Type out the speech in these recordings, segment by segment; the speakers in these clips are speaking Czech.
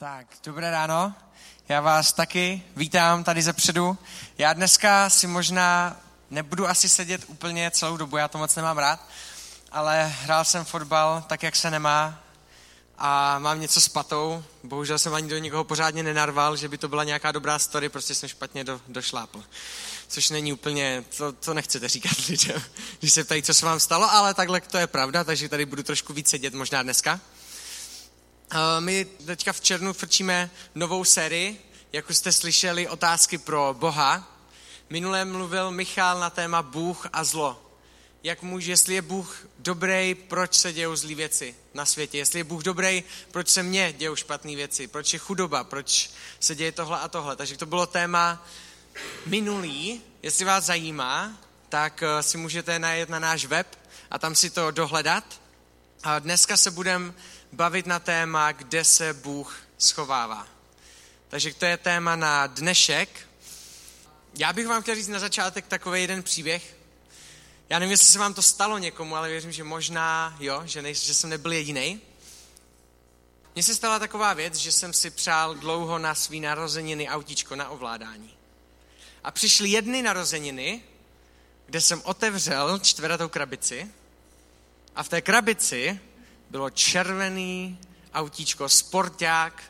Tak, dobré ráno. Já vás taky vítám tady ze předu. Já dneska si možná nebudu asi sedět úplně celou dobu, já to moc nemám rád, ale hrál jsem fotbal tak, jak se nemá a mám něco s patou. Bohužel jsem ani do nikoho pořádně nenarval, že by to byla nějaká dobrá story, prostě jsem špatně do, došlápl. Což není úplně, to, to nechcete říkat lidem, když se ptají, co se vám stalo, ale takhle to je pravda, takže tady budu trošku víc sedět možná dneska. My teďka v červnu frčíme novou sérii, jako jste slyšeli, otázky pro Boha. Minule mluvil Michal na téma Bůh a zlo. Jak může, jestli je Bůh dobrý, proč se dějou zlý věci na světě? Jestli je Bůh dobrý, proč se mně dějou špatné věci? Proč je chudoba? Proč se děje tohle a tohle? Takže to bylo téma minulý. Jestli vás zajímá, tak eh, si můžete najet na náš web a tam si to dohledat. A dneska se budeme bavit na téma, kde se Bůh schovává. Takže to je téma na dnešek. Já bych vám chtěl říct na začátek takový jeden příběh. Já nevím, jestli se vám to stalo někomu, ale věřím, že možná jo, že, nej, že jsem nebyl jediný. Mně se stala taková věc, že jsem si přál dlouho na svý narozeniny autíčko na ovládání. A přišly jedny narozeniny, kde jsem otevřel čtvrtou krabici a v té krabici bylo červený autíčko, sporták,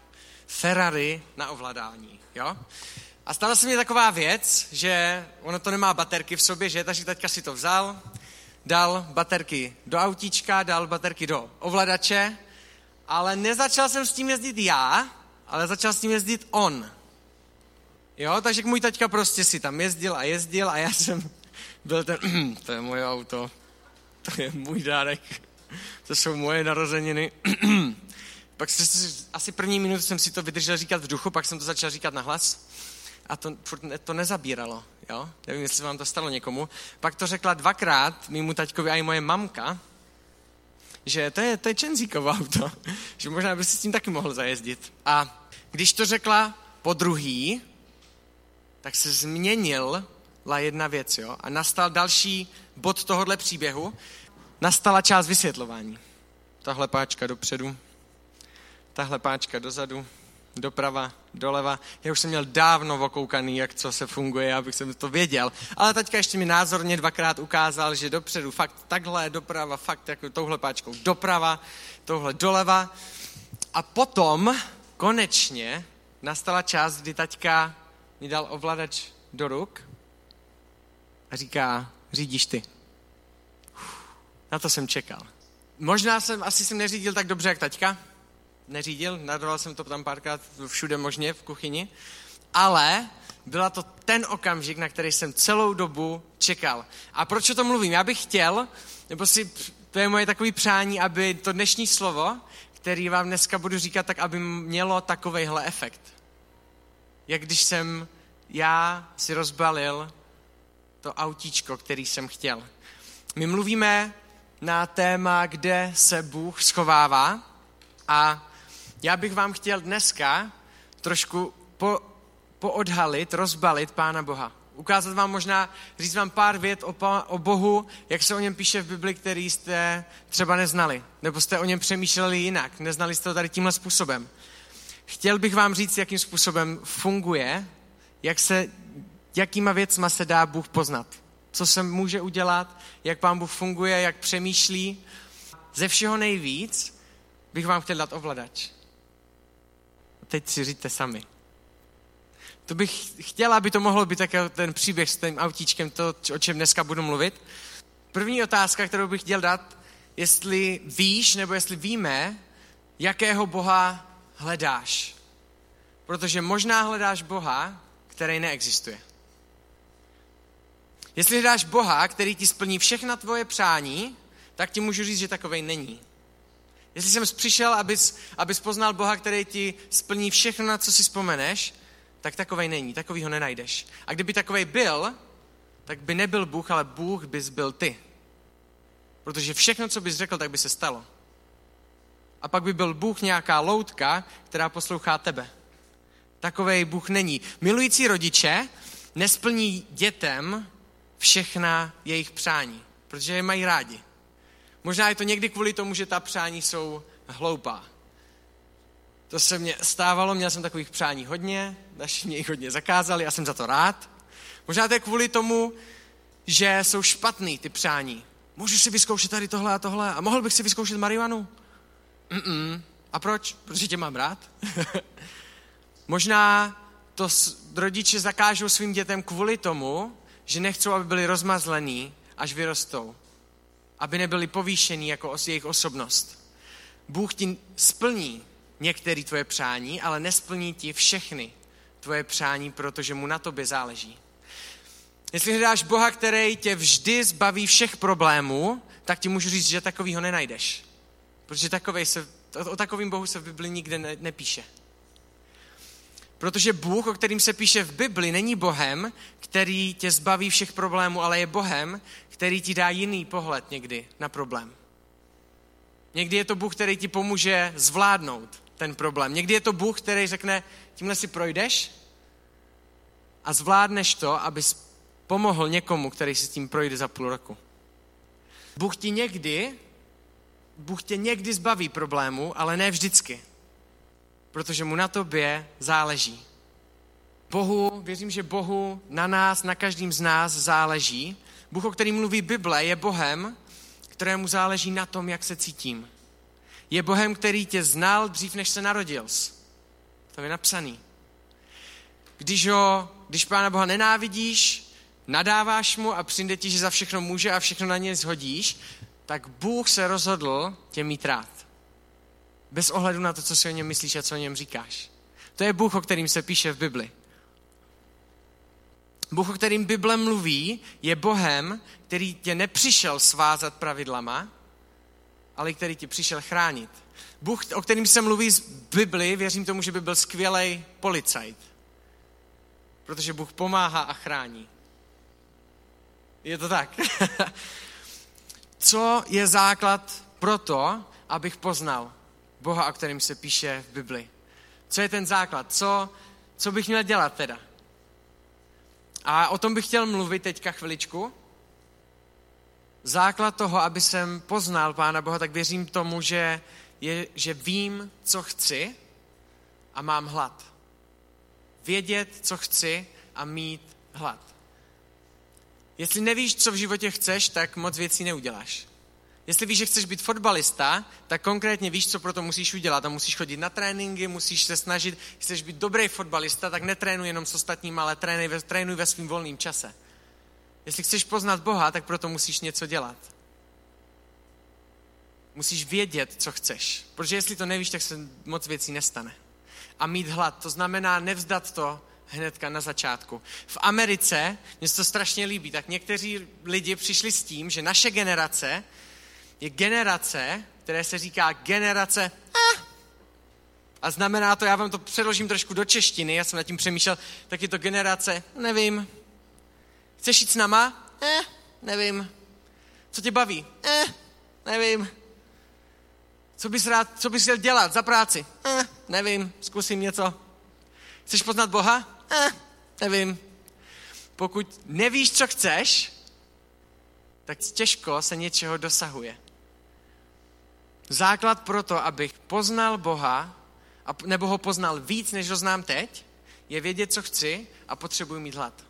Ferrari na ovladání. Jo? A stala se mi taková věc, že ono to nemá baterky v sobě, že? Takže teďka si to vzal, dal baterky do autíčka, dal baterky do ovladače, ale nezačal jsem s tím jezdit já, ale začal s tím jezdit on. Jo, takže můj taťka prostě si tam jezdil a jezdil a já jsem byl ten, to je moje auto, to je můj dárek to jsou moje narozeniny. pak asi první minutu jsem si to vydržel říkat v duchu, pak jsem to začal říkat na hlas a to, to nezabíralo. Jo? Nevím, jestli vám to stalo někomu. Pak to řekla dvakrát mýmu taťkovi a i moje mamka, že to je, to je Čenzíkovo auto, že možná by si s tím taky mohl zajezdit. A když to řekla po druhý, tak se změnila jedna věc, jo? A nastal další bod tohohle příběhu, nastala část vysvětlování. Tahle páčka dopředu, tahle páčka dozadu, doprava, doleva. Já už jsem měl dávno okoukaný, jak co se funguje, abych jsem to věděl. Ale teďka ještě mi názorně dvakrát ukázal, že dopředu fakt takhle, doprava, fakt jako touhle páčkou doprava, touhle doleva. A potom konečně nastala část, kdy taťka mi dal ovladač do ruk a říká, řídíš ty. Na to jsem čekal. Možná jsem, asi jsem neřídil tak dobře, jak taťka. Neřídil, nadoval jsem to tam párkrát všude možně v kuchyni. Ale byla to ten okamžik, na který jsem celou dobu čekal. A proč o tom mluvím? Já bych chtěl, nebo si, to je moje takové přání, aby to dnešní slovo, který vám dneska budu říkat, tak aby mělo takovejhle efekt. Jak když jsem já si rozbalil to autíčko, který jsem chtěl. My mluvíme na téma, kde se Bůh schovává. A já bych vám chtěl dneska trošku po, poodhalit, rozbalit Pána Boha. Ukázat vám možná, říct vám pár vět o, o Bohu, jak se o něm píše v Bibli, který jste třeba neznali. Nebo jste o něm přemýšleli jinak, neznali jste to tady tímhle způsobem. Chtěl bych vám říct, jakým způsobem funguje, jak se, jakýma věcma se dá Bůh poznat co se může udělat, jak pán Bůh funguje, jak přemýšlí. Ze všeho nejvíc bych vám chtěl dát ovladač. Teď si říte sami. To bych chtěla, aby to mohlo být jako ten příběh s tím autíčkem, to, o čem dneska budu mluvit. První otázka, kterou bych chtěl dát, jestli víš, nebo jestli víme, jakého Boha hledáš. Protože možná hledáš Boha, který neexistuje. Jestli hledáš Boha, který ti splní všechna tvoje přání, tak ti můžu říct, že takovej není. Jestli jsem přišel, abys, abys poznal Boha, který ti splní všechno, na co si vzpomeneš, tak takovej není, takový ho nenajdeš. A kdyby takovej byl, tak by nebyl Bůh, ale Bůh bys byl ty. Protože všechno, co bys řekl, tak by se stalo. A pak by byl Bůh nějaká loutka, která poslouchá tebe. Takovej Bůh není. Milující rodiče nesplní dětem všechna jejich přání, protože je mají rádi. Možná je to někdy kvůli tomu, že ta přání jsou hloupá. To se mě stávalo, měl jsem takových přání hodně, naši mě jich hodně zakázali, já jsem za to rád. Možná to je kvůli tomu, že jsou špatný ty přání. Můžu si vyzkoušet tady tohle a tohle a mohl bych si vyzkoušet marihuanu? Mm-mm. A proč? Protože tě mám rád. Možná to rodiče zakážou svým dětem kvůli tomu, že nechcou, aby byli rozmazlení, až vyrostou. Aby nebyli povýšení jako jejich osobnost. Bůh ti splní některé tvoje přání, ale nesplní ti všechny tvoje přání, protože mu na tobě záleží. Jestli hledáš Boha, který tě vždy zbaví všech problémů, tak ti můžu říct, že takovýho nenajdeš. Protože takovej se, o takovým Bohu se v Bibli nikde ne, nepíše. Protože Bůh, o kterým se píše v Bibli, není Bohem, který tě zbaví všech problémů, ale je Bohem, který ti dá jiný pohled někdy na problém. Někdy je to Bůh, který ti pomůže zvládnout ten problém. Někdy je to Bůh, který řekne, tímhle si projdeš a zvládneš to, abys pomohl někomu, který si s tím projde za půl roku. Bůh ti někdy, Bůh tě někdy zbaví problému, ale ne vždycky. Protože mu na tobě záleží. Bohu, věřím, že Bohu na nás, na každým z nás záleží. Bůh, o kterým mluví Bible, je Bohem, kterému záleží na tom, jak se cítím. Je Bohem, který tě znal dřív, než se narodil. To je napsaný. Když, ho, když Pána Boha nenávidíš, nadáváš mu a přijde ti, že za všechno může a všechno na něj zhodíš, tak Bůh se rozhodl tě mít rád. Bez ohledu na to, co si o něm myslíš a co o něm říkáš. To je Bůh, o kterým se píše v Bibli. Bůh, o kterým Bible mluví, je Bohem, který tě nepřišel svázat pravidlama, ale který tě přišel chránit. Bůh, o kterým se mluví z Bibli, věřím tomu, že by byl skvělý policajt. Protože Bůh pomáhá a chrání. Je to tak. Co je základ pro to, abych poznal Boha, o kterým se píše v Bibli? Co je ten základ? Co, co bych měl dělat teda? A o tom bych chtěl mluvit teďka chviličku. Základ toho, aby jsem poznal Pána Boha, tak věřím tomu, že, je, že vím, co chci a mám hlad. Vědět, co chci a mít hlad. Jestli nevíš, co v životě chceš, tak moc věcí neuděláš. Jestli víš, že chceš být fotbalista, tak konkrétně víš, co pro to musíš udělat. A musíš chodit na tréninky, musíš se snažit. Chceš být dobrý fotbalista, tak netrénuj jenom s ostatním, ale trénuj ve, trénuj ve svém volném čase. Jestli chceš poznat Boha, tak proto musíš něco dělat. Musíš vědět, co chceš. Protože jestli to nevíš, tak se moc věcí nestane. A mít hlad, to znamená nevzdat to, hnedka na začátku. V Americe, mě se to strašně líbí, tak někteří lidi přišli s tím, že naše generace je generace, které se říká generace eh. A znamená to, já vám to předložím trošku do češtiny, já jsem nad tím přemýšlel, tak je to generace, nevím. Chceš jít s náma? Eh, nevím. Co tě baví? Eh, nevím. Co bys rád, co bys chtěl dělat za práci? Eh, nevím, zkusím něco. Chceš poznat Boha? eh, nevím. Pokud nevíš, co chceš, tak těžko se něčeho dosahuje. Základ pro to, abych poznal Boha, nebo ho poznal víc, než ho znám teď, je vědět, co chci a potřebuji mít hlad.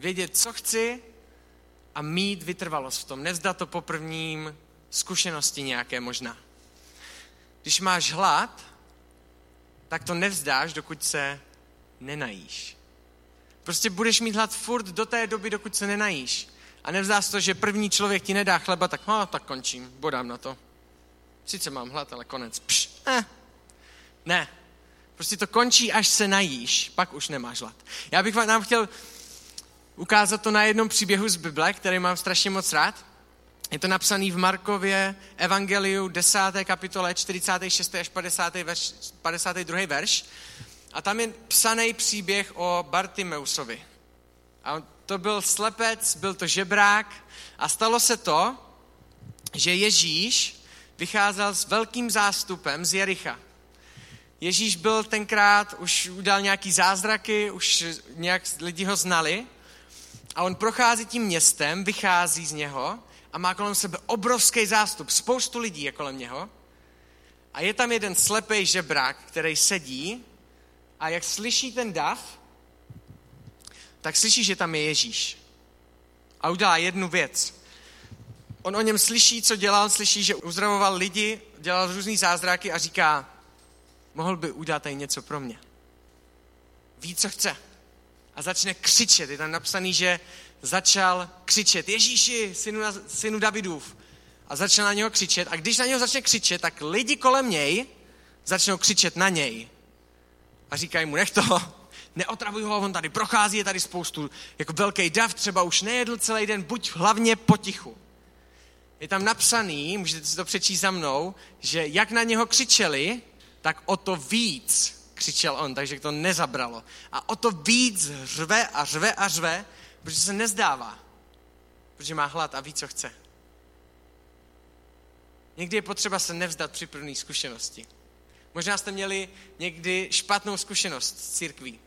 Vědět, co chci a mít vytrvalost v tom. Nevzdat to po prvním zkušenosti nějaké možná. Když máš hlad, tak to nevzdáš, dokud se nenajíš. Prostě budeš mít hlad furt do té doby, dokud se nenajíš. A nevzdá se to, že první člověk ti nedá chleba, tak no, tak končím, bodám na to. Sice mám hlad, ale konec. Pš, eh. Ne. Prostě to končí, až se najíš, pak už nemáš hlad. Já bych vám chtěl ukázat to na jednom příběhu z Bible, který mám strašně moc rád. Je to napsaný v Markově Evangeliu 10. kapitole 46. až 50. Verš, 52. verš. A tam je psaný příběh o Bartimeusovi. A to byl slepec, byl to žebrák a stalo se to, že Ježíš vycházel s velkým zástupem z Jericha. Ježíš byl tenkrát, už udělal nějaký zázraky, už nějak lidi ho znali a on prochází tím městem, vychází z něho a má kolem sebe obrovský zástup, spoustu lidí je kolem něho A je tam jeden slepý žebrák, který sedí a jak slyší ten dav, tak slyší, že tam je Ježíš. A udělá jednu věc. On o něm slyší, co dělal, slyší, že uzdravoval lidi, dělal různý zázraky a říká, mohl by udělat tady něco pro mě. Ví, co chce. A začne křičet. Je tam napsaný, že začal křičet, Ježíši, synu, synu Davidův. A začne na něho křičet. A když na něho začne křičet, tak lidi kolem něj začnou křičet na něj. A říkají mu, nech to, neotravuj ho, on tady prochází, je tady spoustu, jako velký dav, třeba už nejedl celý den, buď hlavně potichu. Je tam napsaný, můžete si to přečíst za mnou, že jak na něho křičeli, tak o to víc křičel on, takže to nezabralo. A o to víc řve a řve a řve, protože se nezdává. Protože má hlad a ví, co chce. Někdy je potřeba se nevzdat při první zkušenosti. Možná jste měli někdy špatnou zkušenost s církví.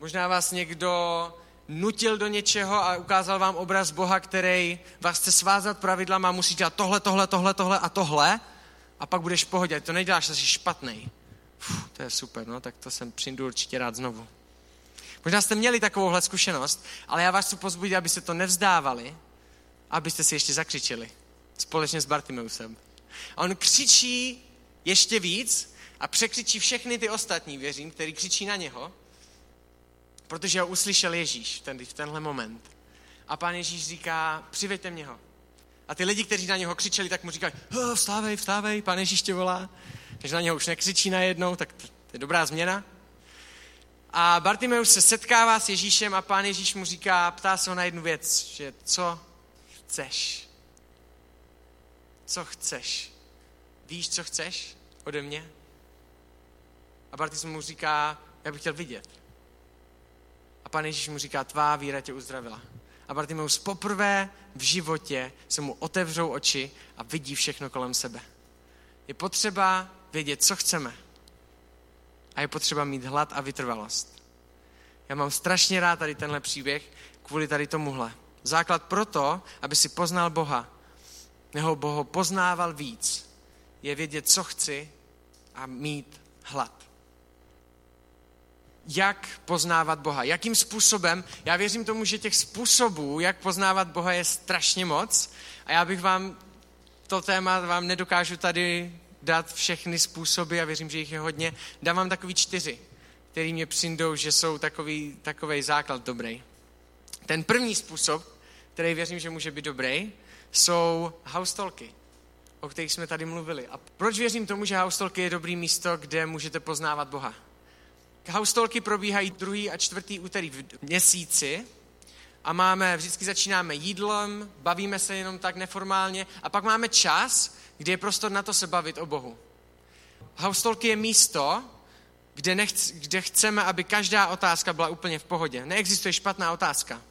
Možná vás někdo nutil do něčeho a ukázal vám obraz Boha, který vás chce svázat pravidlama a musí dělat tohle, tohle, tohle, tohle a tohle a pak budeš v pohodě. To neděláš, jsi špatný. Uf, to je super, no, tak to jsem přijdu určitě rád znovu. Možná jste měli takovouhle zkušenost, ale já vás chci pozbudit, abyste to nevzdávali, abyste si ještě zakřičeli. Společně s Bartimeusem. A on křičí ještě víc a překřičí všechny ty ostatní, věřím, který křičí na něho, protože ho uslyšel Ježíš ten, v tenhle moment. A pán Ježíš říká, přiveďte mě ho. A ty lidi, kteří na něho křičeli, tak mu říkají, vstávej, vstávej, pán Ježíš tě volá. Takže na něho už nekřičí najednou, tak to je dobrá změna. A Bartimeus se setkává s Ježíšem a pán Ježíš mu říká, ptá se ho na jednu věc, že co chceš? Co chceš? Víš, co chceš ode mě? A Bartimeus mu říká, já bych chtěl vidět. A pán Ježíš mu říká, tvá víra tě uzdravila. A Bartimeus poprvé v životě se mu otevřou oči a vidí všechno kolem sebe. Je potřeba vědět, co chceme. A je potřeba mít hlad a vytrvalost. Já mám strašně rád tady tenhle příběh kvůli tady tomuhle. Základ pro to, aby si poznal Boha, nebo Boho poznával víc, je vědět, co chci a mít hlad. Jak poznávat Boha? Jakým způsobem? Já věřím tomu, že těch způsobů, jak poznávat Boha, je strašně moc. A já bych vám to téma vám nedokážu tady dát všechny způsoby a věřím, že jich je hodně. Dám vám takový čtyři, který mě přijdou, že jsou takový, takový základ dobrý. Ten první způsob, který věřím, že může být dobrý, jsou haustolky, o kterých jsme tady mluvili. A proč věřím tomu, že haustolky je dobrý místo, kde můžete poznávat Boha? Haustolky probíhají druhý a čtvrtý úterý v měsíci a máme, vždycky začínáme jídlem, bavíme se jenom tak neformálně a pak máme čas, kdy je prostor na to se bavit o Bohu. Haustolky je místo, kde, nechc, kde chceme, aby každá otázka byla úplně v pohodě. Neexistuje špatná otázka.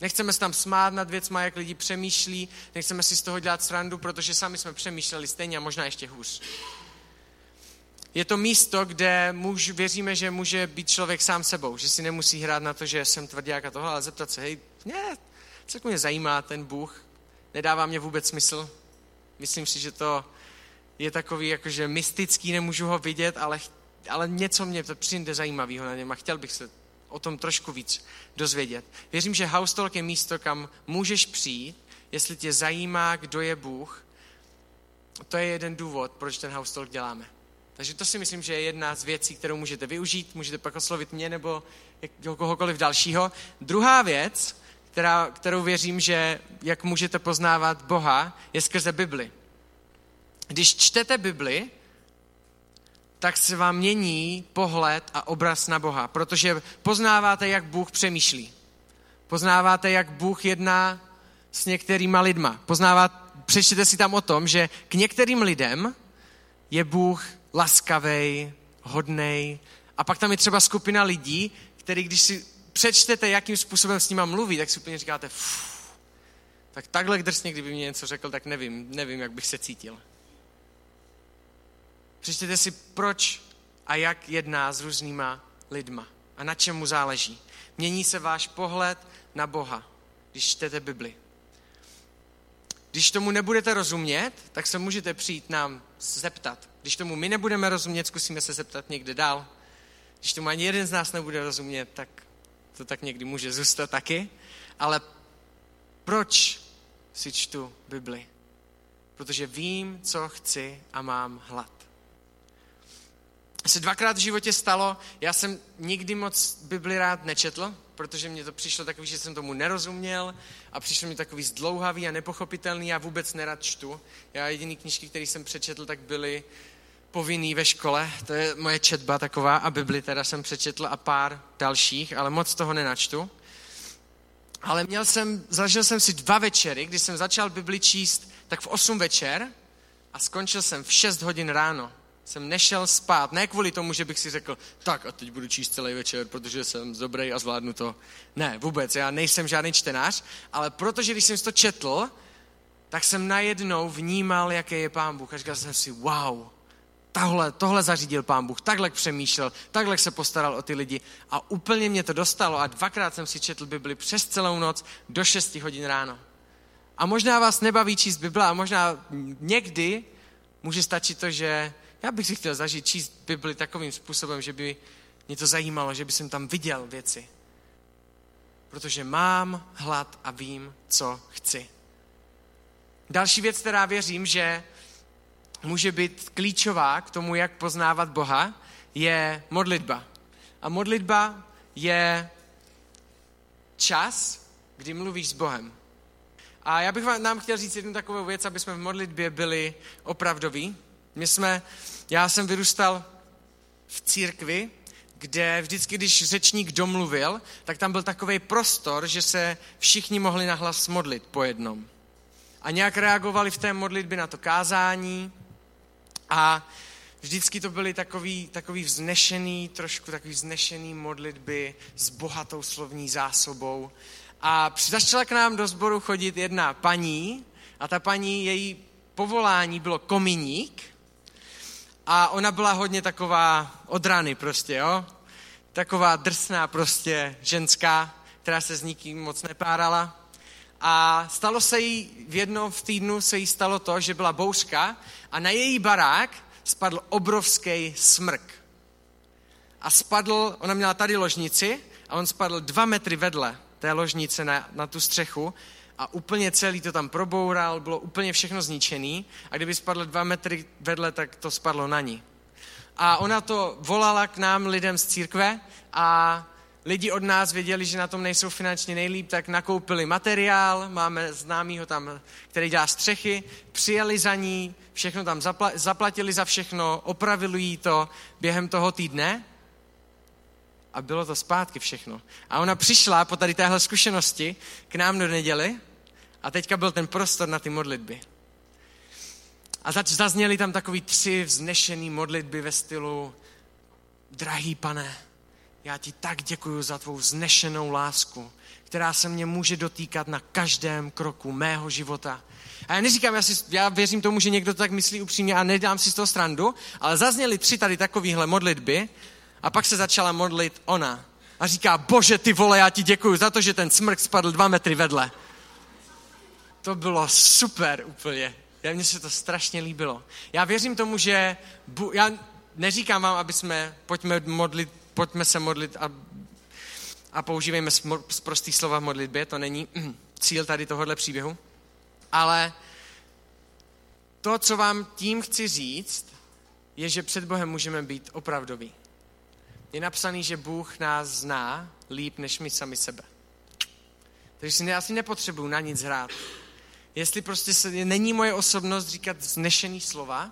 Nechceme se tam smát nad věcma, jak lidi přemýšlí, nechceme si z toho dělat srandu, protože sami jsme přemýšleli stejně a možná ještě hůř. Je to místo, kde muž, věříme, že může být člověk sám sebou, že si nemusí hrát na to, že jsem tvrdák a tohle, ale zeptat se, hej, ne, co mě zajímá ten Bůh, nedává mě vůbec smysl, Myslím si, že to je takový jakože mystický, nemůžu ho vidět, ale, ale něco mě to přijde zajímavého na něm a chtěl bych se o tom trošku víc dozvědět. Věřím, že House Talk je místo, kam můžeš přijít, jestli tě zajímá, kdo je Bůh. To je jeden důvod, proč ten House Talk děláme. Takže to si myslím, že je jedna z věcí, kterou můžete využít. Můžete pak oslovit mě nebo kohokoliv dalšího. Druhá věc, která, kterou věřím, že jak můžete poznávat Boha, je skrze Bibli. Když čtete Bibli, tak se vám mění pohled a obraz na Boha, protože poznáváte, jak Bůh přemýšlí. Poznáváte, jak Bůh jedná s některýma lidma. Poznáváte, přečtěte si tam o tom, že k některým lidem je Bůh laskavý, hodnej. A pak tam je třeba skupina lidí, který když si přečtete, jakým způsobem s nima mluví, tak si úplně říkáte, tak takhle drsně, kdyby mě něco řekl, tak nevím, nevím, jak bych se cítil. Přečtěte si, proč a jak jedná s různýma lidma a na čem mu záleží. Mění se váš pohled na Boha, když čtete Bibli. Když tomu nebudete rozumět, tak se můžete přijít nám zeptat. Když tomu my nebudeme rozumět, zkusíme se zeptat někde dál. Když tomu ani jeden z nás nebude rozumět, tak to tak někdy může zůstat taky. Ale proč si čtu Bibli? Protože vím, co chci a mám hlad. Se dvakrát v životě stalo, já jsem nikdy moc Bibli rád nečetl, protože mě to přišlo takový, že jsem tomu nerozuměl a přišlo mi takový zdlouhavý a nepochopitelný, já vůbec nerad čtu. Já jediný knižky, které jsem přečetl, tak byly povinný ve škole, to je moje četba taková a Bibli teda jsem přečetl a pár dalších, ale moc toho nenačtu. Ale měl jsem, zažil jsem si dva večery, kdy jsem začal Bibli číst tak v 8 večer a skončil jsem v 6 hodin ráno. Jsem nešel spát, ne kvůli tomu, že bych si řekl, tak a teď budu číst celý večer, protože jsem dobrý a zvládnu to. Ne, vůbec, já nejsem žádný čtenář, ale protože když jsem to četl, tak jsem najednou vnímal, jaký je Pán Bůh. A říkal jsem si, wow, tohle, tohle zařídil pán Bůh, takhle přemýšlel, takhle se postaral o ty lidi. A úplně mě to dostalo a dvakrát jsem si četl Bibli přes celou noc do 6 hodin ráno. A možná vás nebaví číst Bible a možná někdy může stačit to, že já bych si chtěl zažít číst Bibli takovým způsobem, že by mě to zajímalo, že by jsem tam viděl věci. Protože mám hlad a vím, co chci. Další věc, která věřím, že může být klíčová k tomu, jak poznávat Boha, je modlitba. A modlitba je čas, kdy mluvíš s Bohem. A já bych vám, nám chtěl říct jednu takovou věc, aby jsme v modlitbě byli opravdoví. My jsme, já jsem vyrůstal v církvi, kde vždycky, když řečník domluvil, tak tam byl takový prostor, že se všichni mohli nahlas modlit po jednom. A nějak reagovali v té modlitbě na to kázání, a vždycky to byly takový, takový vznešený, trošku takový vznešený modlitby s bohatou slovní zásobou. A začala k nám do sboru chodit jedna paní a ta paní, její povolání bylo kominík a ona byla hodně taková od rany prostě, jo? Taková drsná prostě ženská, která se s nikým moc nepárala. A stalo se jí, v jednom v týdnu se jí stalo to, že byla bouřka a na její barák spadl obrovský smrk. A spadl, ona měla tady ložnici a on spadl dva metry vedle té ložnice na, na tu střechu a úplně celý to tam proboural, bylo úplně všechno zničený a kdyby spadl dva metry vedle, tak to spadlo na ní. A ona to volala k nám lidem z církve a lidi od nás věděli, že na tom nejsou finančně nejlíp, tak nakoupili materiál, máme známýho tam, který dělá střechy, přijeli za ní, všechno tam zapla- zaplatili za všechno, opravili jí to během toho týdne a bylo to zpátky všechno. A ona přišla po tady téhle zkušenosti k nám do neděli a teďka byl ten prostor na ty modlitby. A zazněly tam takový tři vznešený modlitby ve stylu Drahý pane, já ti tak děkuji za tvou znešenou lásku, která se mě může dotýkat na každém kroku mého života. A já neříkám, já, si, já věřím tomu, že někdo to tak myslí upřímně a nedám si z toho strandu, ale zazněly tři tady takovéhle modlitby a pak se začala modlit ona. A říká, bože ty vole, já ti děkuji za to, že ten smrk spadl dva metry vedle. To bylo super úplně. Já, mně se to strašně líbilo. Já věřím tomu, že... Bu, já neříkám vám, aby jsme, pojďme modlit pojďme se modlit a, a používejme prostý slova v modlitbě, to není cíl tady tohohle příběhu. Ale to, co vám tím chci říct, je, že před Bohem můžeme být opravdoví. Je napsaný, že Bůh nás zná líp než my sami sebe. Takže si, já si nepotřebuju na nic hrát. Jestli prostě se, není moje osobnost říkat znešený slova,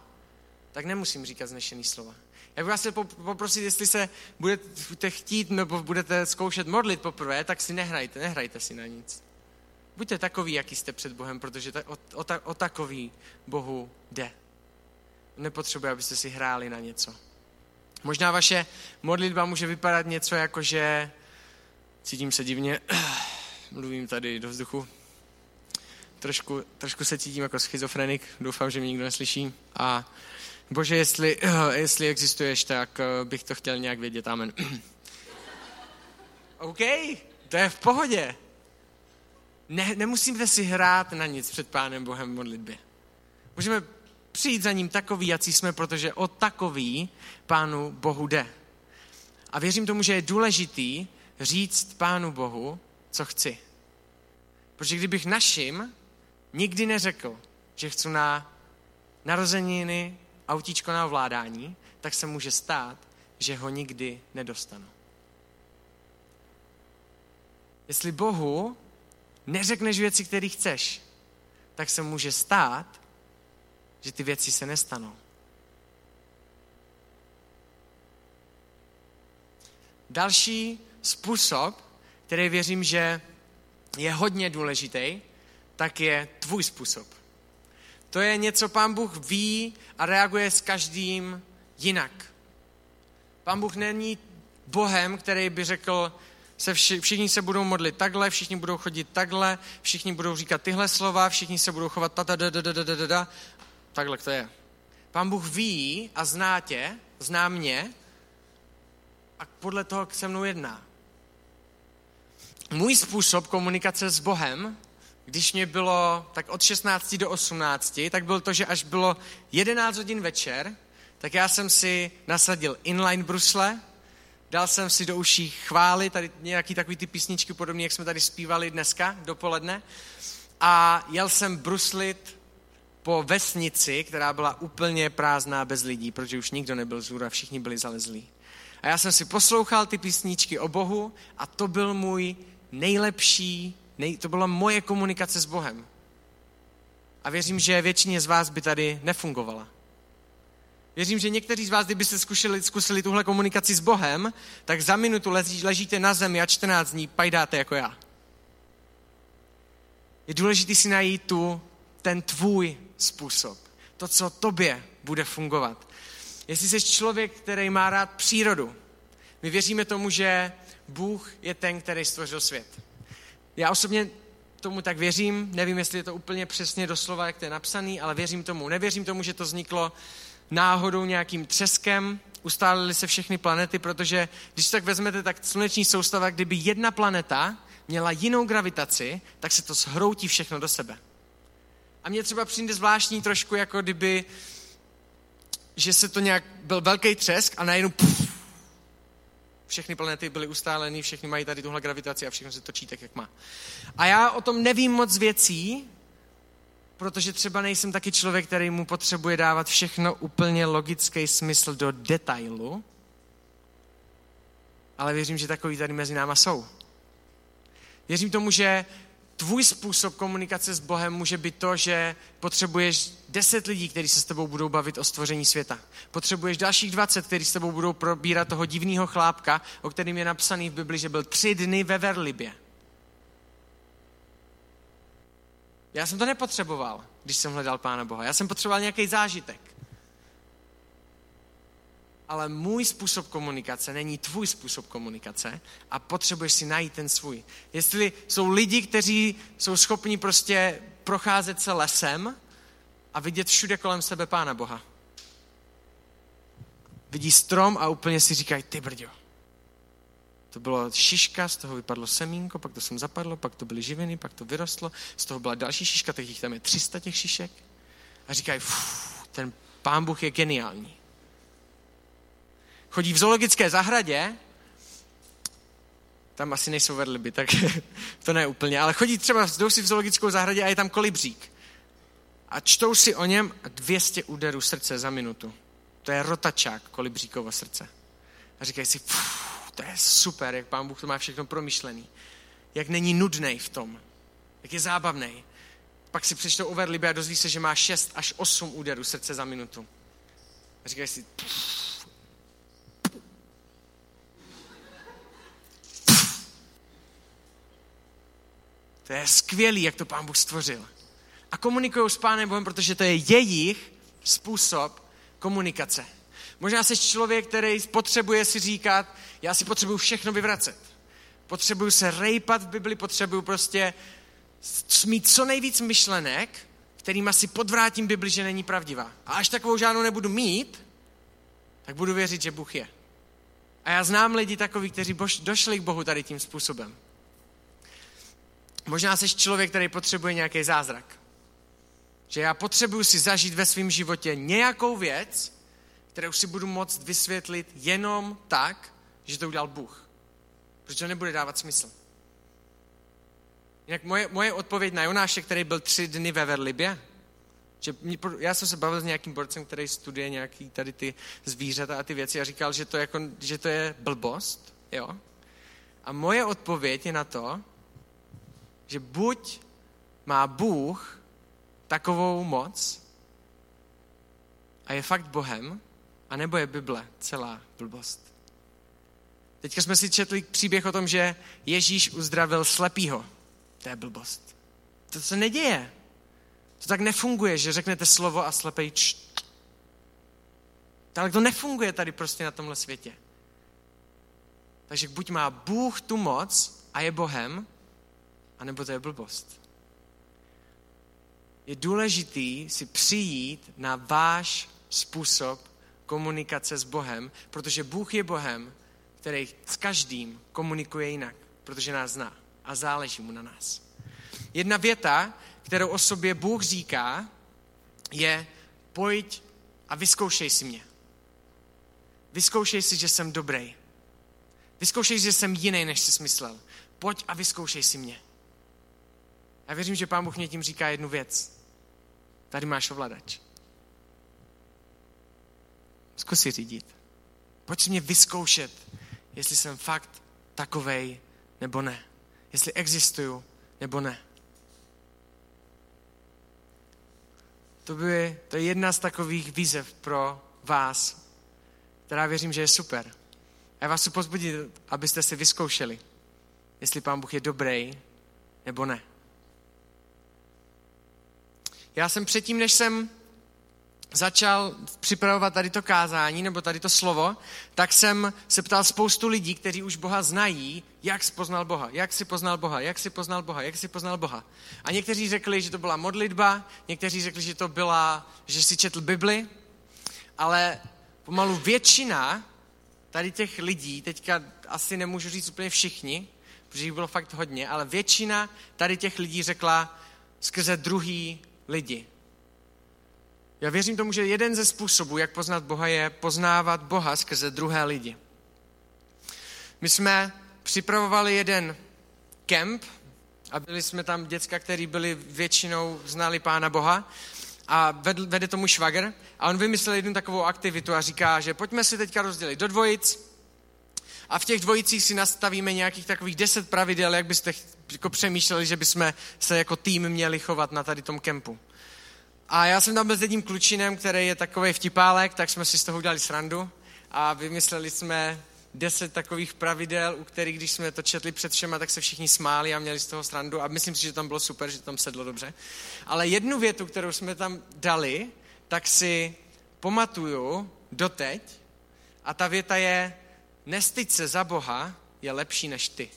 tak nemusím říkat znešený slova. Já bych vás poprosit, jestli se budete chtít nebo budete zkoušet modlit poprvé, tak si nehrajte, nehrajte si na nic. Buďte takový, jaký jste před Bohem, protože o, o, o takový Bohu jde. Nepotřebuje, abyste si hráli na něco. Možná vaše modlitba může vypadat něco jako, že cítím se divně, mluvím tady do vzduchu, trošku, trošku se cítím jako schizofrenik, doufám, že mě nikdo neslyší a Bože, jestli, jestli existuješ, tak eh, bych to chtěl nějak vědět. Amen. OK, to je v pohodě. ne, nemusíte si hrát na nic před Pánem Bohem v modlitbě. Můžeme přijít za ním takový, jaký jsme, protože o takový Pánu Bohu jde. A věřím tomu, že je důležitý říct Pánu Bohu, co chci. Protože kdybych našim nikdy neřekl, že chci na narozeniny autíčko na ovládání, tak se může stát, že ho nikdy nedostanu. Jestli Bohu neřekneš věci, které chceš, tak se může stát, že ty věci se nestanou. Další způsob, který věřím, že je hodně důležitý, tak je tvůj způsob. To je něco, pán Bůh ví a reaguje s každým jinak. Pán Bůh není Bohem, který by řekl, se vši, všichni se budou modlit takhle, všichni budou chodit takhle, všichni budou říkat tyhle slova, všichni se budou chovat ta, da, da, da, da, da, da. Takhle to je. Pán Bůh ví a zná tě, zná mě a podle toho se mnou jedná. Můj způsob komunikace s Bohem, když mě bylo tak od 16 do 18, tak byl to, že až bylo 11 hodin večer, tak já jsem si nasadil inline brusle, dal jsem si do uší chvály, tady nějaký takový ty písničky podobně, jak jsme tady zpívali dneska dopoledne. A jel jsem bruslit po vesnici, která byla úplně prázdná bez lidí, protože už nikdo nebyl zůra, všichni byli zalezlí. A já jsem si poslouchal ty písničky o Bohu a to byl můj nejlepší, nej, to byla moje komunikace s Bohem. A věřím, že většině z vás by tady nefungovala. Věřím, že někteří z vás, kdybyste zkusili, zkusili tuhle komunikaci s Bohem, tak za minutu leží, ležíte na zemi a 14 dní pajdáte jako já. Je důležité si najít tu, ten tvůj způsob. To, co tobě bude fungovat. Jestli jsi člověk, který má rád přírodu, my věříme tomu, že Bůh je ten, který stvořil svět. Já osobně tomu tak věřím, nevím, jestli je to úplně přesně doslova, jak to je napsaný, ale věřím tomu. Nevěřím tomu, že to vzniklo náhodou nějakým třeskem, ustálily se všechny planety, protože když tak vezmete, tak sluneční soustava, kdyby jedna planeta měla jinou gravitaci, tak se to zhroutí všechno do sebe. A mně třeba přijde zvláštní trošku, jako kdyby, že se to nějak, byl velký třesk a najednou puf, všechny planety byly ustálené, všechny mají tady tuhle gravitaci a všechno se točí tak, jak má. A já o tom nevím moc věcí, protože třeba nejsem taky člověk, který mu potřebuje dávat všechno úplně logický smysl do detailu, ale věřím, že takový tady mezi náma jsou. Věřím tomu, že tvůj způsob komunikace s Bohem může být to, že potřebuješ deset lidí, kteří se s tebou budou bavit o stvoření světa. Potřebuješ dalších dvacet, kteří s tebou budou probírat toho divného chlápka, o kterým je napsaný v Bibli, že byl tři dny ve Verlibě. Já jsem to nepotřeboval, když jsem hledal Pána Boha. Já jsem potřeboval nějaký zážitek. Ale můj způsob komunikace není tvůj způsob komunikace a potřebuješ si najít ten svůj. Jestli jsou lidi, kteří jsou schopni prostě procházet se lesem a vidět všude kolem sebe Pána Boha. Vidí strom a úplně si říkají, ty brďo, to bylo šiška, z toho vypadlo semínko, pak to sem zapadlo, pak to byly živiny, pak to vyrostlo, z toho byla další šiška, tak jich tam je 300 těch šišek. A říkají, ten pán Bůh je geniální. Chodí v zoologické zahradě, tam asi nejsou verliby, tak to ne úplně, ale chodí třeba, jdou si v zoologickou zahradě a je tam kolibřík. A čtou si o něm 200 úderů srdce za minutu. To je rotačák kolibříkovo srdce. A říkají si, pff, to je super, jak pán Bůh to má všechno promyšlený. Jak není nudný v tom. Jak je zábavný. Pak si přečtou o a dozví se, že má 6 až 8 úderů srdce za minutu. A říkají si, To je skvělý, jak to pán Bůh stvořil. A komunikují s pánem Bohem, protože to je jejich způsob komunikace. Možná jsi člověk, který potřebuje si říkat, já si potřebuju všechno vyvracet. Potřebuju se rejpat v Bibli, potřebuju prostě mít co nejvíc myšlenek, kterým si podvrátím Bibli, že není pravdivá. A až takovou žádnou nebudu mít, tak budu věřit, že Bůh je. A já znám lidi takový, kteří došli k Bohu tady tím způsobem. Možná jsi člověk, který potřebuje nějaký zázrak. Že já potřebuji si zažít ve svém životě nějakou věc, kterou si budu moct vysvětlit jenom tak, že to udělal Bůh. Protože to nebude dávat smysl. Jinak moje, moje odpověď na Jonáše, který byl tři dny ve Verlibě, že já jsem se bavil s nějakým borcem, který studuje nějaký tady ty zvířata a ty věci a říkal, že to, jako, že to je blbost. Jo? A moje odpověď je na to, že buď má Bůh takovou moc a je fakt Bohem, anebo je Bible celá blbost. Teďka jsme si četli příběh o tom, že Ježíš uzdravil slepýho. To je blbost. To se neděje. To tak nefunguje, že řeknete slovo a slepej č. Ale to nefunguje tady prostě na tomhle světě. Takže buď má Bůh tu moc a je Bohem, anebo to je blbost. Je důležitý si přijít na váš způsob komunikace s Bohem, protože Bůh je Bohem, který s každým komunikuje jinak, protože nás zná a záleží mu na nás. Jedna věta, kterou o sobě Bůh říká, je pojď a vyzkoušej si mě. Vyzkoušej si, že jsem dobrý. Vyzkoušej si, že jsem jiný, než jsi myslel. Pojď a vyzkoušej si mě. Já věřím, že Pán Bůh mě tím říká jednu věc. Tady máš ovladač. Zkus si řídit. Pojď si mě vyzkoušet, jestli jsem fakt takovej nebo ne. Jestli existuju nebo ne. To, by, to je jedna z takových výzev pro vás, která věřím, že je super. Já vás chci pozbudit, abyste si vyzkoušeli, jestli Pán Bůh je dobrý nebo ne. Já jsem předtím, než jsem začal připravovat tady to kázání nebo tady to slovo, tak jsem se ptal spoustu lidí, kteří už Boha znají, jak jsi poznal Boha, jak jsi poznal Boha, jak jsi poznal Boha, jak jsi poznal Boha. A někteří řekli, že to byla modlitba, někteří řekli, že to byla, že si četl Bibli, ale pomalu většina tady těch lidí, teďka asi nemůžu říct úplně všichni, protože jich bylo fakt hodně, ale většina tady těch lidí řekla skrze druhý lidi. Já věřím tomu, že jeden ze způsobů, jak poznat Boha, je poznávat Boha skrze druhé lidi. My jsme připravovali jeden kemp a byli jsme tam děcka, který byli většinou znali Pána Boha a vedl, vede tomu švagr a on vymyslel jednu takovou aktivitu a říká, že pojďme si teďka rozdělit do dvojic a v těch dvojicích si nastavíme nějakých takových deset pravidel, jak byste jako přemýšleli, že bychom se jako tým měli chovat na tady tom kempu. A já jsem tam byl s jedním klučinem, který je takový vtipálek, tak jsme si z toho udělali srandu a vymysleli jsme deset takových pravidel, u kterých, když jsme to četli před všema, tak se všichni smáli a měli z toho srandu a myslím si, že tam bylo super, že tam sedlo dobře. Ale jednu větu, kterou jsme tam dali, tak si pamatuju doteď a ta věta je nestyď se za Boha je lepší než ty.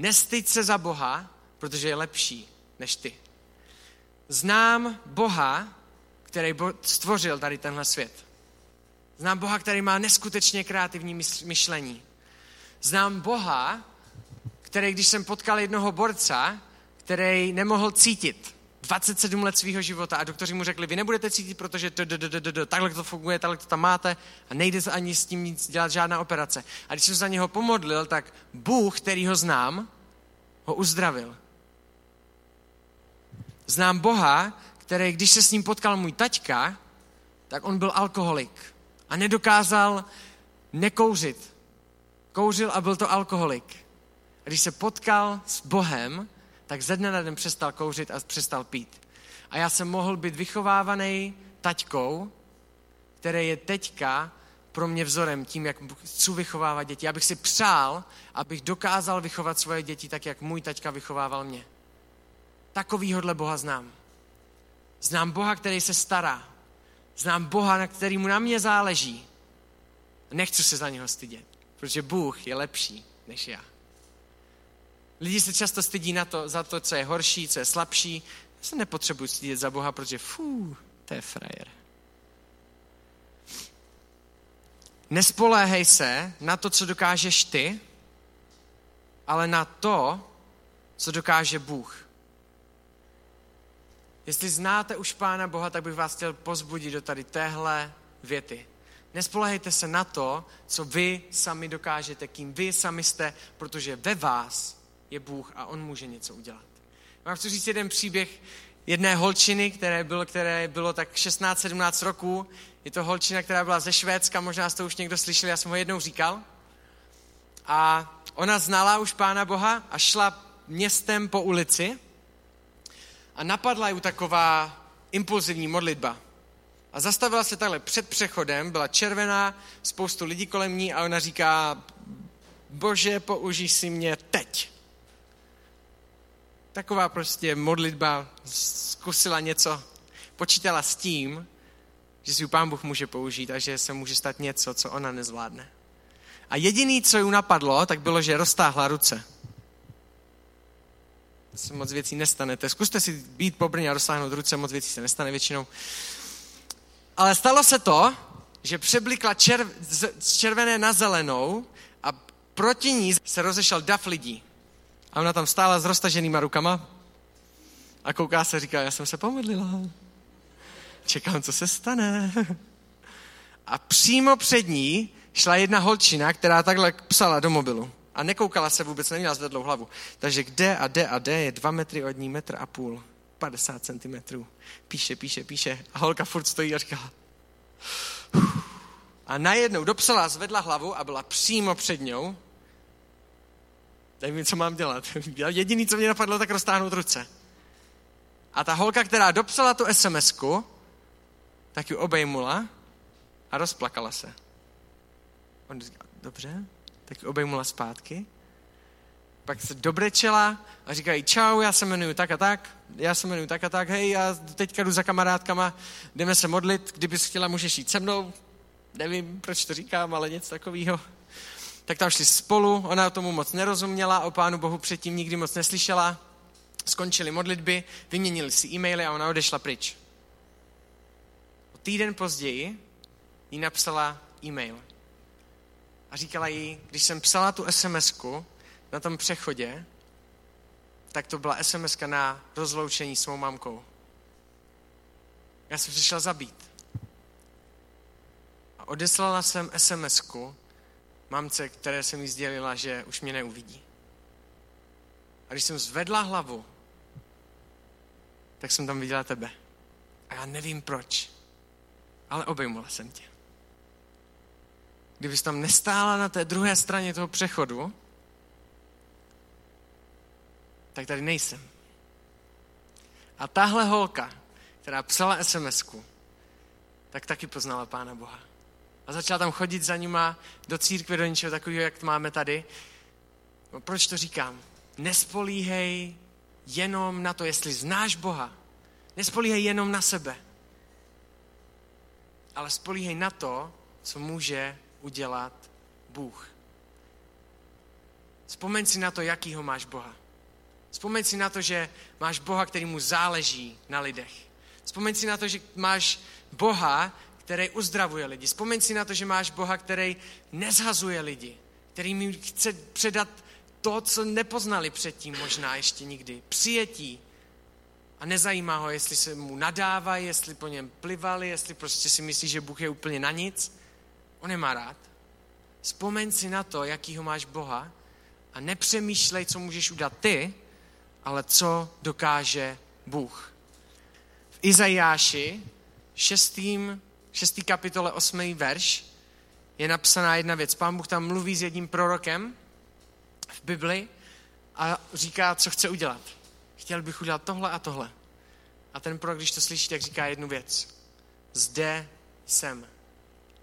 Nestyď se za Boha, protože je lepší než ty. Znám Boha, který stvořil tady tenhle svět. Znám Boha, který má neskutečně kreativní myšlení. Znám Boha, který, když jsem potkal jednoho borca, který nemohl cítit 27 let svého života a doktoři mu řekli, vy nebudete cítit, protože to, to, to, to, to, takhle to funguje, takhle to tam máte a nejde ani s tím nic dělat žádná operace. A když jsem za něho pomodlil, tak Bůh, který ho znám, ho uzdravil. Znám Boha, který, když se s ním potkal můj taťka, tak on byl alkoholik a nedokázal nekouřit. Kouřil a byl to alkoholik. A když se potkal s Bohem, tak ze dne na den přestal kouřit a přestal pít. A já jsem mohl být vychovávaný taťkou, který je teďka pro mě vzorem tím, jak chci vychovávat děti. Já bych si přál, abych dokázal vychovat svoje děti tak, jak můj taťka vychovával mě. Takovýhodle Boha znám. Znám Boha, který se stará. Znám Boha, na kterýmu na mě záleží. Nechci se za něho stydět, protože Bůh je lepší než já. Lidi se často stydí na to, za to, co je horší, co je slabší. Já se nepotřebuji stydět za Boha, protože fú, to je frajer. Nespoléhej se na to, co dokážeš ty, ale na to, co dokáže Bůh. Jestli znáte už Pána Boha, tak bych vás chtěl pozbudit do tady téhle věty. Nespolehejte se na to, co vy sami dokážete, kým vy sami jste, protože ve vás je Bůh a On může něco udělat. Vám chci říct jeden příběh jedné holčiny, které bylo, které bylo tak 16-17 roků. Je to holčina, která byla ze Švédska, možná jste už někdo slyšel, já jsem ho jednou říkal. A ona znala už Pána Boha a šla městem po ulici a napadla ju taková impulzivní modlitba. A zastavila se takhle před přechodem, byla červená, spoustu lidí kolem ní a ona říká, bože, použij si mě teď. Taková prostě modlitba, zkusila něco, počítala s tím, že si ju pán Bůh může použít a že se může stát něco, co ona nezvládne. A jediný, co ju napadlo, tak bylo, že roztáhla ruce. Se moc věcí nestanete. Zkuste si být po Brně a roztáhnout ruce, moc věcí se nestane většinou. Ale stalo se to, že přeblikla červ, z červené na zelenou a proti ní se rozešel dav lidí. A ona tam stála s roztaženýma rukama a kouká se, říká, já jsem se pomodlila. Čekám, co se stane. A přímo před ní šla jedna holčina, která takhle psala do mobilu. A nekoukala se vůbec, neměla zvedlou hlavu. Takže kde a D a D je dva metry od ní, metr a půl. 50 centimetrů. Píše, píše, píše. A holka furt stojí a říká. A najednou dopsala, zvedla hlavu a byla přímo před ňou. Nevím, co mám dělat. Jediný, co mě napadlo, tak roztáhnout ruce. A ta holka, která dopsala tu sms tak ji obejmula a rozplakala se. On říká, dobře, tak ji obejmula zpátky. Pak se dobrečela a říkají, čau, já se jmenuji tak a tak, já se jmenuji tak a tak, hej, já teďka jdu za kamarádkama, jdeme se modlit, kdybys chtěla, můžeš jít se mnou. Nevím, proč to říkám, ale něco takového. Tak tam šli spolu, ona tomu moc nerozuměla, o Pánu Bohu předtím nikdy moc neslyšela. Skončili modlitby, vyměnili si e-maily a ona odešla pryč. O týden později jí napsala e-mail. A říkala jí, když jsem psala tu sms na tom přechodě, tak to byla sms na rozloučení s mou mamkou. Já jsem přišla zabít. A odeslala jsem sms mamce, které jsem jí sdělila, že už mě neuvidí. A když jsem zvedla hlavu, tak jsem tam viděla tebe. A já nevím proč, ale obejmula jsem tě. Kdybys tam nestála na té druhé straně toho přechodu, tak tady nejsem. A tahle holka, která psala sms tak taky poznala Pána Boha. A začala tam chodit za nima do církve, do něčeho takového, jak to máme tady. No, proč to říkám? Nespolíhej jenom na to, jestli znáš Boha. Nespolíhej jenom na sebe. Ale spolíhej na to, co může udělat Bůh. Vzpomeň si na to, jakýho máš Boha. Vzpomeň si na to, že máš Boha, který mu záleží na lidech. Vzpomeň si na to, že máš Boha, který uzdravuje lidi. Vzpomeň si na to, že máš Boha, který nezhazuje lidi, který mi chce předat to, co nepoznali předtím možná ještě nikdy. Přijetí. A nezajímá ho, jestli se mu nadávají, jestli po něm plivali, jestli prostě si myslí, že Bůh je úplně na nic. On je má rád. Vzpomeň si na to, jakýho máš Boha a nepřemýšlej, co můžeš udělat ty, ale co dokáže Bůh. V Izajáši, šestým, šestý kapitole, osmý verš, je napsaná jedna věc. Pán Bůh tam mluví s jedním prorokem v Bibli a říká, co chce udělat. Chtěl bych udělat tohle a tohle. A ten prorok, když to slyší, tak říká jednu věc. Zde jsem.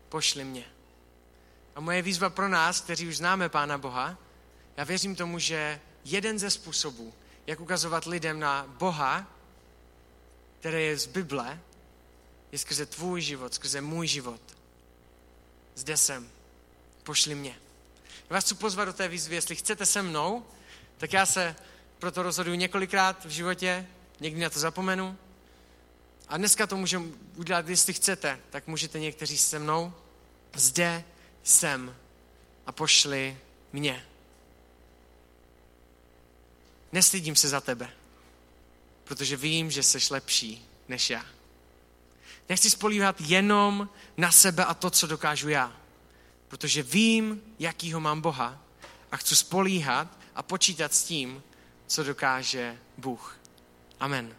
Pošli mě. A moje výzva pro nás, kteří už známe Pána Boha, já věřím tomu, že jeden ze způsobů, jak ukazovat lidem na Boha, který je z Bible, je skrze tvůj život, skrze můj život. Zde jsem. Pošli mě. Já vás chci pozvat do té výzvy, jestli chcete se mnou, tak já se proto rozhoduju několikrát v životě, někdy na to zapomenu. A dneska to můžeme udělat, jestli chcete, tak můžete někteří se mnou. Zde jsem a pošli mě. nestydím se za tebe, protože vím, že jsi lepší než já. Nechci spolíhat jenom na sebe a to, co dokážu já, protože vím, jakýho mám Boha a chci spolíhat a počítat s tím, co dokáže Bůh. Amen.